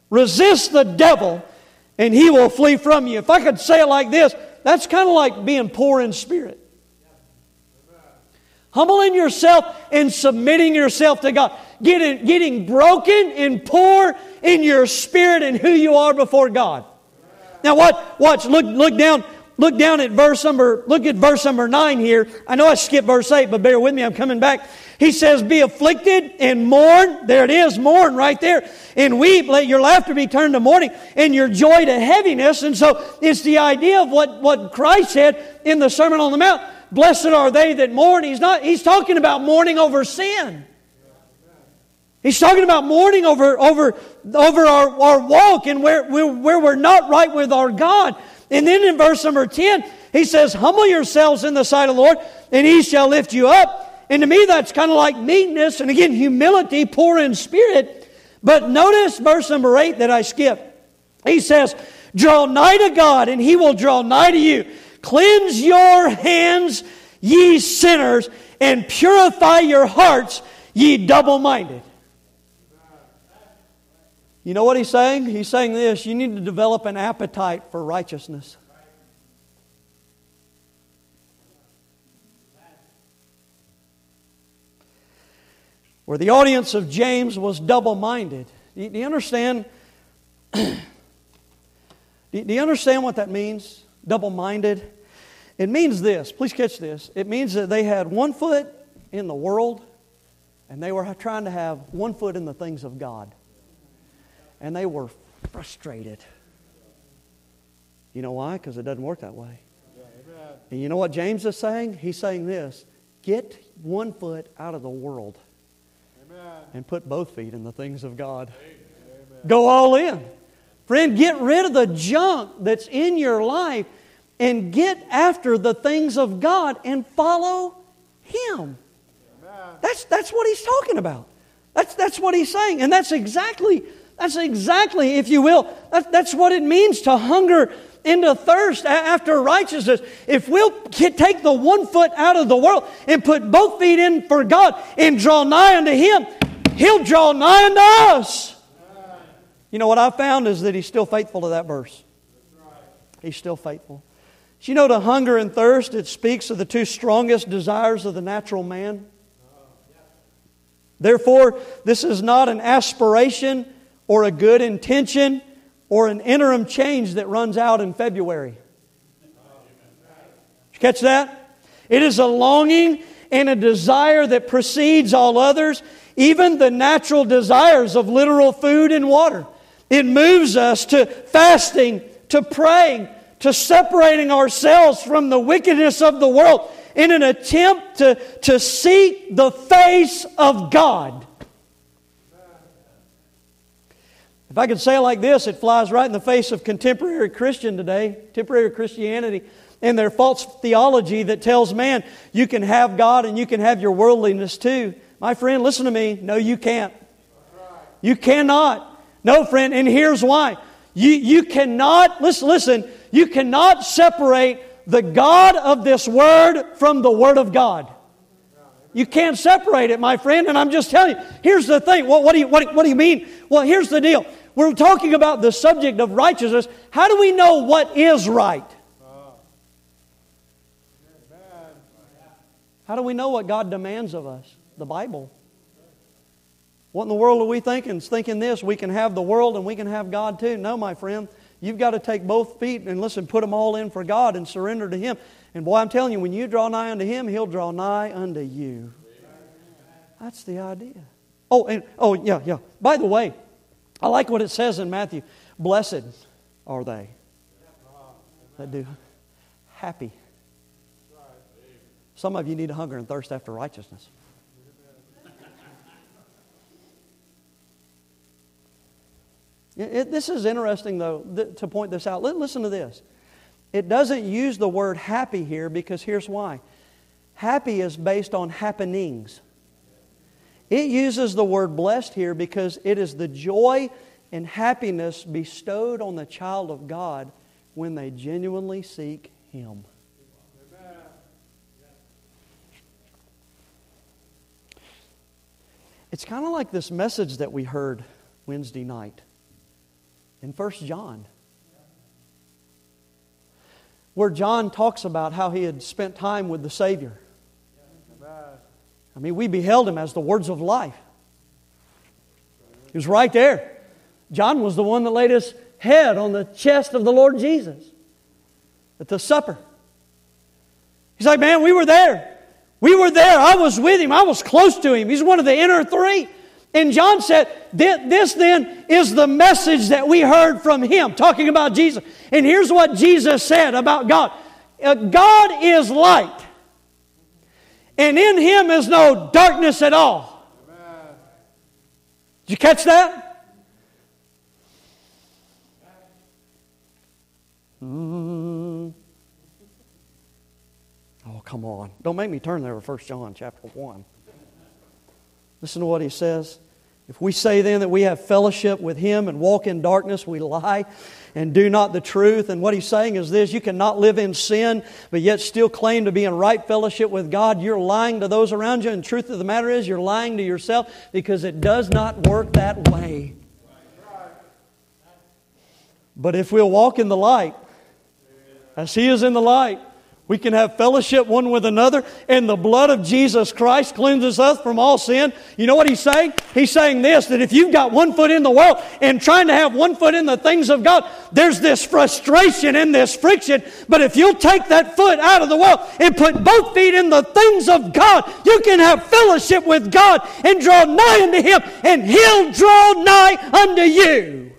Resist the devil, and he will flee from you. If I could say it like this, that's kind of like being poor in spirit. Humbling yourself and submitting yourself to God. Getting, getting broken and poor in your spirit and who you are before God. Now what? Watch, look, look down look down at verse number, look at verse number nine here. I know I skipped verse eight, but bear with me, I'm coming back. He says, Be afflicted and mourn. There it is, mourn right there. And weep, let your laughter be turned to mourning, and your joy to heaviness. And so it's the idea of what, what Christ said in the Sermon on the Mount. Blessed are they that mourn. He's not, he's talking about mourning over sin. He's talking about mourning over, over, over our, our walk and where, where we're not right with our God. And then in verse number 10, he says, Humble yourselves in the sight of the Lord, and he shall lift you up. And to me, that's kind of like meekness, and again, humility, poor in spirit. But notice verse number 8 that I skipped. He says, Draw nigh to God, and he will draw nigh to you. Cleanse your hands, ye sinners, and purify your hearts, ye double minded. You know what he's saying? He's saying this you need to develop an appetite for righteousness. Where the audience of James was double minded. Do you understand? Do you understand what that means? Double minded? It means this. Please catch this. It means that they had one foot in the world and they were trying to have one foot in the things of God and they were frustrated. You know why? Because it doesn't work that way. And you know what James is saying? He's saying this get one foot out of the world Amen. and put both feet in the things of God. Amen. Go all in. Friend, get rid of the junk that's in your life and get after the things of God and follow Him. That's, that's what he's talking about. That's, that's what he's saying. And that's exactly that's exactly, if you will, that, that's what it means to hunger into thirst after righteousness. If we'll take the one foot out of the world and put both feet in for God and draw nigh unto Him, He'll draw nigh unto us. You know what I found is that He's still faithful to that verse. He's still faithful. You know to hunger and thirst, it speaks of the two strongest desires of the natural man? Therefore, this is not an aspiration or a good intention or an interim change that runs out in February. Did you catch that? It is a longing and a desire that precedes all others, even the natural desires of literal food and water. It moves us to fasting, to praying, to separating ourselves from the wickedness of the world in an attempt to, to seek the face of God. If I could say it like this, it flies right in the face of contemporary Christian today, contemporary Christianity, and their false theology that tells man you can have God and you can have your worldliness too. My friend, listen to me. No, you can't. You cannot. No, friend, and here's why. You, you cannot, listen, listen, you cannot separate the God of this Word from the Word of God. You can't separate it, my friend, and I'm just telling you. Here's the thing. What, what, do, you, what, what do you mean? Well, here's the deal. We're talking about the subject of righteousness. How do we know what is right? How do we know what God demands of us? The Bible. What in the world are we thinking? Thinking this, we can have the world and we can have God too. No, my friend. You've got to take both feet and listen, put them all in for God and surrender to Him. And boy, I'm telling you, when you draw nigh unto Him, He'll draw nigh unto you. That's the idea. Oh, and oh, yeah, yeah. By the way, I like what it says in Matthew. Blessed are they that do happy. Some of you need a hunger and thirst after righteousness. It, this is interesting, though, th- to point this out. listen to this. It doesn't use the word happy here because here's why. Happy is based on happenings. It uses the word blessed here because it is the joy and happiness bestowed on the child of God when they genuinely seek Him. It's kind of like this message that we heard Wednesday night in 1 John, where John talks about how he had spent time with the Savior. I mean, we beheld him as the words of life. He was right there. John was the one that laid his head on the chest of the Lord Jesus at the supper. He's like, man, we were there. We were there. I was with him. I was close to him. He's one of the inner three. And John said, This then is the message that we heard from him, talking about Jesus. And here's what Jesus said about God uh, God is light, and in him is no darkness at all. Did you catch that? Mm. Oh, come on. Don't make me turn there to 1 John chapter 1. Listen to what he says. If we say then that we have fellowship with him and walk in darkness, we lie and do not the truth. And what he's saying is this you cannot live in sin, but yet still claim to be in right fellowship with God. You're lying to those around you. And truth of the matter is, you're lying to yourself because it does not work that way. But if we'll walk in the light, as he is in the light, we can have fellowship one with another, and the blood of Jesus Christ cleanses us from all sin. You know what he's saying? He's saying this that if you've got one foot in the world and trying to have one foot in the things of God, there's this frustration and this friction. But if you'll take that foot out of the world and put both feet in the things of God, you can have fellowship with God and draw nigh unto Him, and He'll draw nigh unto you.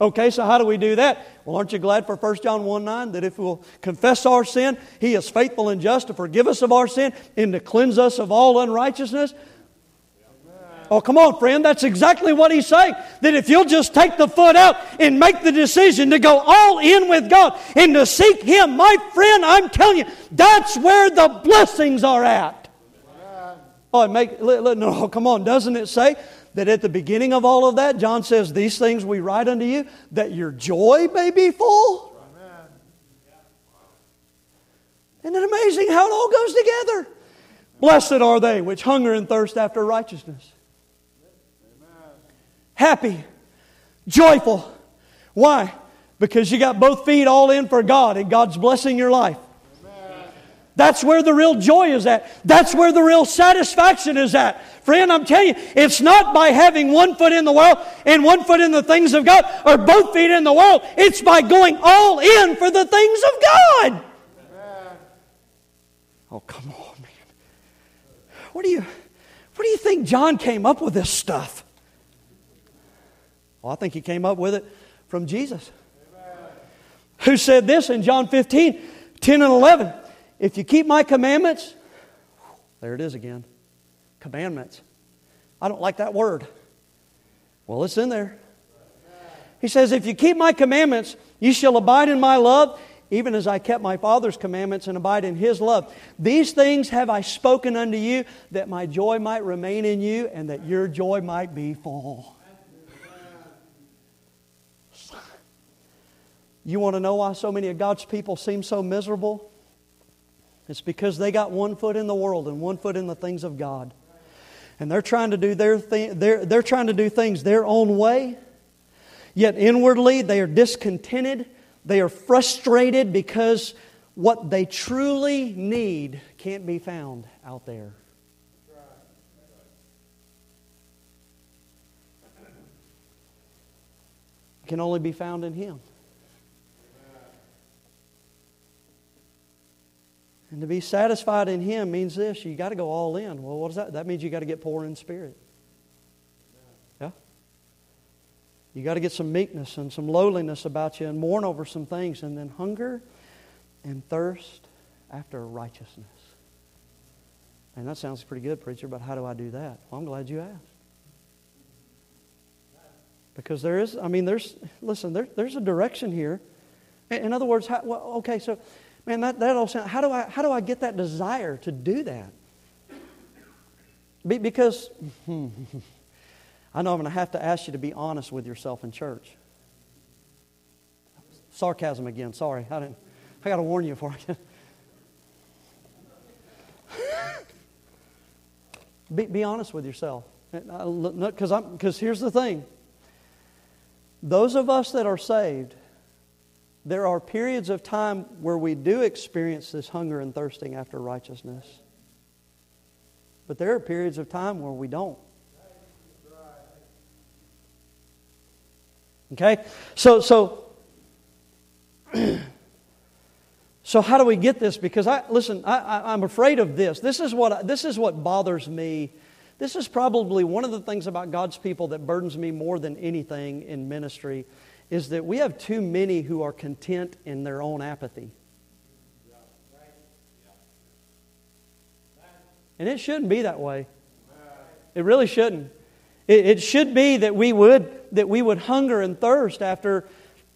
Okay, so how do we do that? Well, aren't you glad for 1 John 1 9 that if we'll confess our sin, He is faithful and just to forgive us of our sin and to cleanse us of all unrighteousness? Oh, come on, friend. That's exactly what he's saying. That if you'll just take the foot out and make the decision to go all in with God and to seek Him, my friend, I'm telling you, that's where the blessings are at. Oh, make, no, come on. Doesn't it say that at the beginning of all of that, John says, These things we write unto you, that your joy may be full. Isn't it amazing how it all goes together? Blessed are they which hunger and thirst after righteousness. Happy, joyful. Why? Because you got both feet all in for God and God's blessing your life. That's where the real joy is at. That's where the real satisfaction is at. Friend, I'm telling you, it's not by having one foot in the world and one foot in the things of God or both feet in the world. It's by going all in for the things of God. Oh, come on, man. What do you, what do you think John came up with this stuff? Well, I think he came up with it from Jesus. Who said this in John 15, 10 and 11? If you keep my commandments, there it is again. Commandments. I don't like that word. Well, it's in there. He says, If you keep my commandments, you shall abide in my love, even as I kept my Father's commandments and abide in his love. These things have I spoken unto you, that my joy might remain in you, and that your joy might be full. You want to know why so many of God's people seem so miserable? It's because they got one foot in the world and one foot in the things of God. And they're trying to do their thing, they're, they're trying to do things their own way. Yet inwardly they are discontented. They are frustrated because what they truly need can't be found out there. It can only be found in Him. And to be satisfied in Him means this you got to go all in. Well, what does that? That means you got to get poor in spirit. Yeah? You got to get some meekness and some lowliness about you and mourn over some things and then hunger and thirst after righteousness. And that sounds pretty good, preacher, but how do I do that? Well, I'm glad you asked. Because there is, I mean, there's, listen, there, there's a direction here. In other words, how, well, okay, so Man, that, that all sounds, how do, I, how do I get that desire to do that? Be, because I know I'm going to have to ask you to be honest with yourself in church. Sarcasm again, sorry. I, didn't, I got to warn you before I be, be honest with yourself. Because uh, here's the thing those of us that are saved, there are periods of time where we do experience this hunger and thirsting after righteousness. But there are periods of time where we don't. Okay? So, so, so how do we get this? Because I, listen, I, I'm afraid of this. This is, what, this is what bothers me. This is probably one of the things about God's people that burdens me more than anything in ministry is that we have too many who are content in their own apathy. And it shouldn't be that way. It really shouldn't. It, it should be that we would that we would hunger and thirst after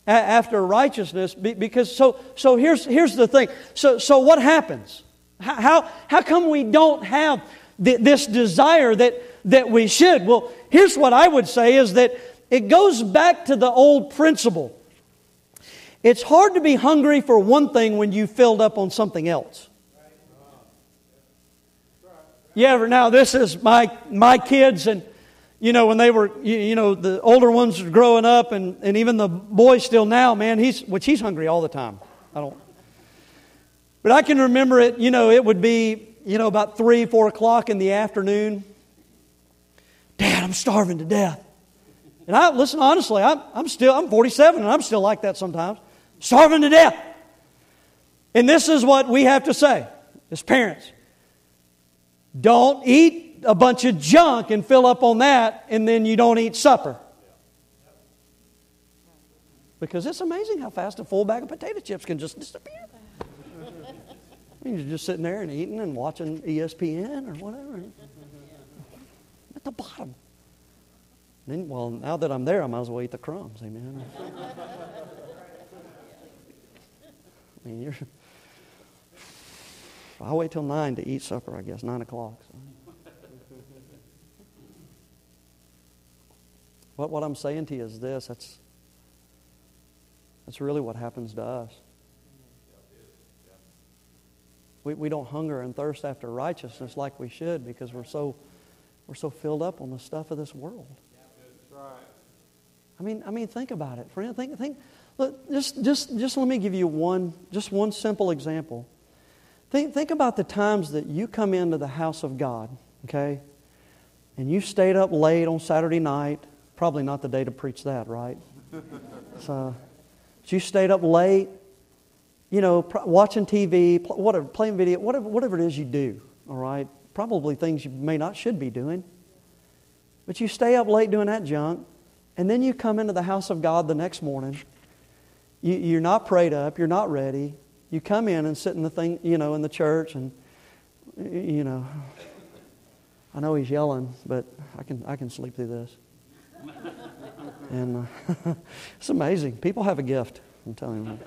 after righteousness because so so here's here's the thing so so what happens how how come we don't have this desire that that we should well here's what i would say is that it goes back to the old principle. It's hard to be hungry for one thing when you filled up on something else. Yeah, now? This is my my kids, and you know when they were you, you know the older ones were growing up, and and even the boy still now, man, he's which he's hungry all the time. I don't. But I can remember it. You know, it would be you know about three, four o'clock in the afternoon. Dad, I'm starving to death. And I listen honestly, I'm, I'm still I'm 47 and I'm still like that sometimes, starving to death. And this is what we have to say as parents. Don't eat a bunch of junk and fill up on that and then you don't eat supper. Because it's amazing how fast a full bag of potato chips can just disappear. I mean, you're just sitting there and eating and watching ESPN or whatever. At the bottom. Then, well, now that I'm there, I might as well eat the crumbs. Amen. I mean, you're. I'll wait till nine to eat supper. I guess nine o'clock. So. what what I'm saying to you is this. That's that's really what happens to us. We, we don't hunger and thirst after righteousness like we should because we're so, we're so filled up on the stuff of this world. I mean, I mean, think about it, friend. Think, think. Look, just, just, just let me give you one, just one simple example. Think, think about the times that you come into the house of God, okay, and you stayed up late on Saturday night. Probably not the day to preach that, right? so, but you stayed up late, you know, watching TV, whatever, playing video, whatever, whatever it is you do. All right, probably things you may not should be doing, but you stay up late doing that junk. And then you come into the house of God the next morning. You, you're not prayed up. You're not ready. You come in and sit in the thing, you know, in the church, and you know, I know he's yelling, but I can I can sleep through this. and uh, it's amazing. People have a gift. I'm telling you.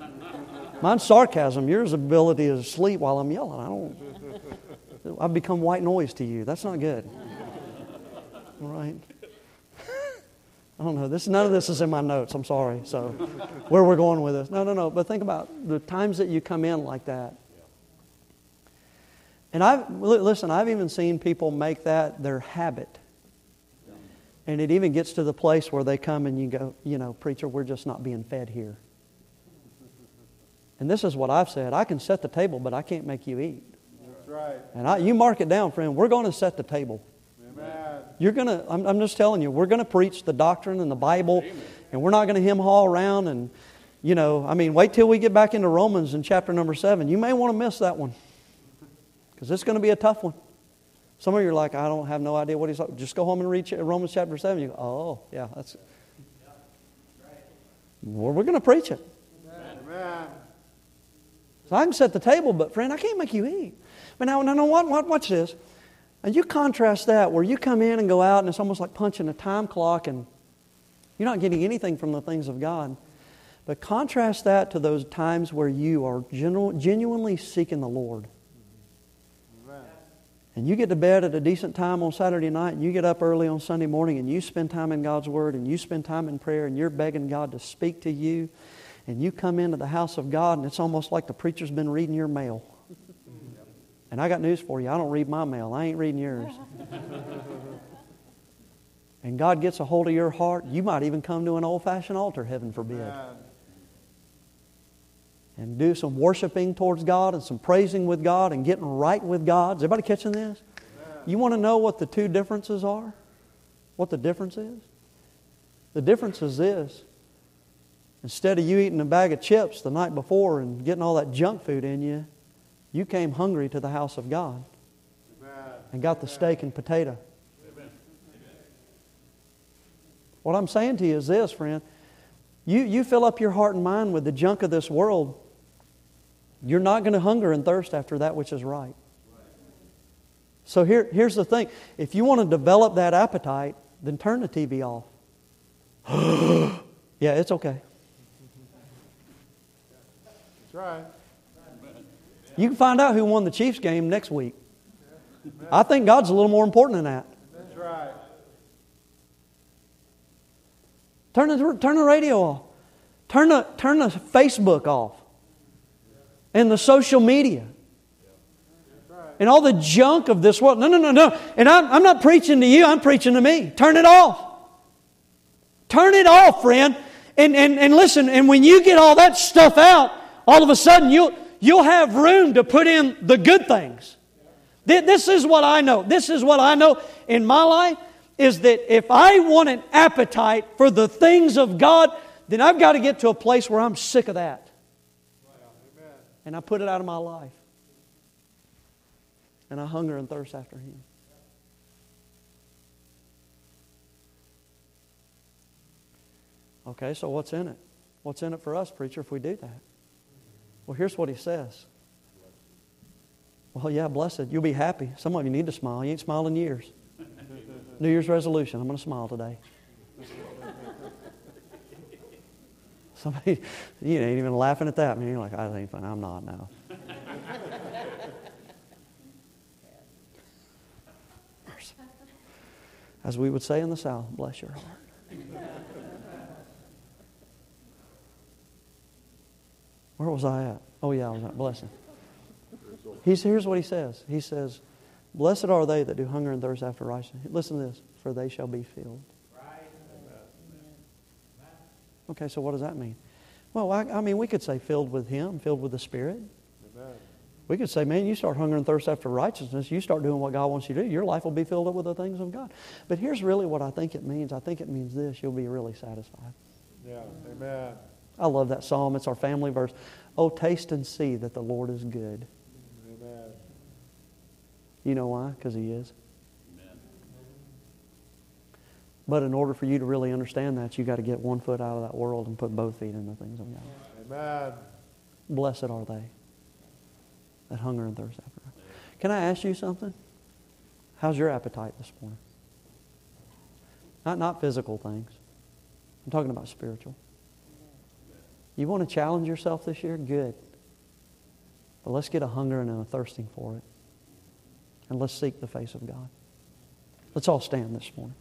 Mine's sarcasm. Yours ability to sleep while I'm yelling. I don't. I've become white noise to you. That's not good. All right. I don't know. This none of this is in my notes. I'm sorry. So, where we're going with this? No, no, no. But think about the times that you come in like that. And I've listen. I've even seen people make that their habit. And it even gets to the place where they come and you go, you know, preacher, we're just not being fed here. And this is what I've said I can set the table, but I can't make you eat. That's right. And I, you mark it down, friend. We're going to set the table. Amen. You're going to, I'm, I'm just telling you, we're going to preach the doctrine and the Bible, and we're not going to hem haul around. And, you know, I mean, wait till we get back into Romans in chapter number seven. You may want to miss that one because it's going to be a tough one. Some of you are like, I don't have no idea what he's talking. Just go home and read Romans chapter 7. You go, oh, yeah, that's. Well, we're going to preach it. Amen. So I can set the table, but friend, I can't make you eat. But now, no, no, what, what, watch this. And you contrast that where you come in and go out, and it's almost like punching a time clock, and you're not getting anything from the things of God. But contrast that to those times where you are genu- genuinely seeking the Lord. And you get to bed at a decent time on Saturday night, and you get up early on Sunday morning, and you spend time in God's Word, and you spend time in prayer, and you're begging God to speak to you, and you come into the house of God, and it's almost like the preacher's been reading your mail. And I got news for you I don't read my mail, I ain't reading yours. and God gets a hold of your heart, you might even come to an old fashioned altar, heaven forbid. Amen. And do some worshiping towards God and some praising with God and getting right with God. Is everybody catching this? You want to know what the two differences are? What the difference is? The difference is this. Instead of you eating a bag of chips the night before and getting all that junk food in you, you came hungry to the house of God and got the steak and potato. What I'm saying to you is this, friend. You, you fill up your heart and mind with the junk of this world, you're not going to hunger and thirst after that which is right. So here, here's the thing if you want to develop that appetite, then turn the TV off. yeah, it's okay. That's right. You can find out who won the Chiefs game next week. I think God's a little more important than that. That's right. Turn the, turn the radio off. Turn the, turn the Facebook off. And the social media. And all the junk of this world. No, no, no, no. And I'm, I'm not preaching to you, I'm preaching to me. Turn it off. Turn it off, friend. And, and, and listen, and when you get all that stuff out, all of a sudden you'll, you'll have room to put in the good things. Th- This is what I know. This is what I know in my life is that if I want an appetite for the things of God, then I've got to get to a place where I'm sick of that. And I put it out of my life. And I hunger and thirst after Him. Okay, so what's in it? What's in it for us, preacher, if we do that? Well, here's what He says. Well, yeah, blessed. You'll be happy. Some of you need to smile. You ain't smiled in years. New Year's resolution. I'm going to smile today. Somebody, you ain't even laughing at that. Man, you're like, I ain't fun. I'm not now. As we would say in the South, bless your heart. Where was I at? Oh, yeah, I was at blessing. He's, here's what he says. He says, Blessed are they that do hunger and thirst after righteousness. Listen to this, for they shall be filled. Okay, so what does that mean? Well, I, I mean, we could say filled with Him, filled with the Spirit. Amen. We could say, man, you start hunger and thirst after righteousness, you start doing what God wants you to do, your life will be filled up with the things of God. But here's really what I think it means. I think it means this you'll be really satisfied. Yeah. Amen. I love that psalm. It's our family verse. Oh, taste and see that the Lord is good. Amen. You know why? Because He is. Amen. But in order for you to really understand that, you've got to get one foot out of that world and put both feet in the things of God. Amen. Blessed are they that hunger and thirst after. God. Can I ask you something? How's your appetite this morning? Not, not physical things. I'm talking about spiritual. You want to challenge yourself this year? Good. But let's get a hunger and a thirsting for it. And let's seek the face of God. Let's all stand this morning.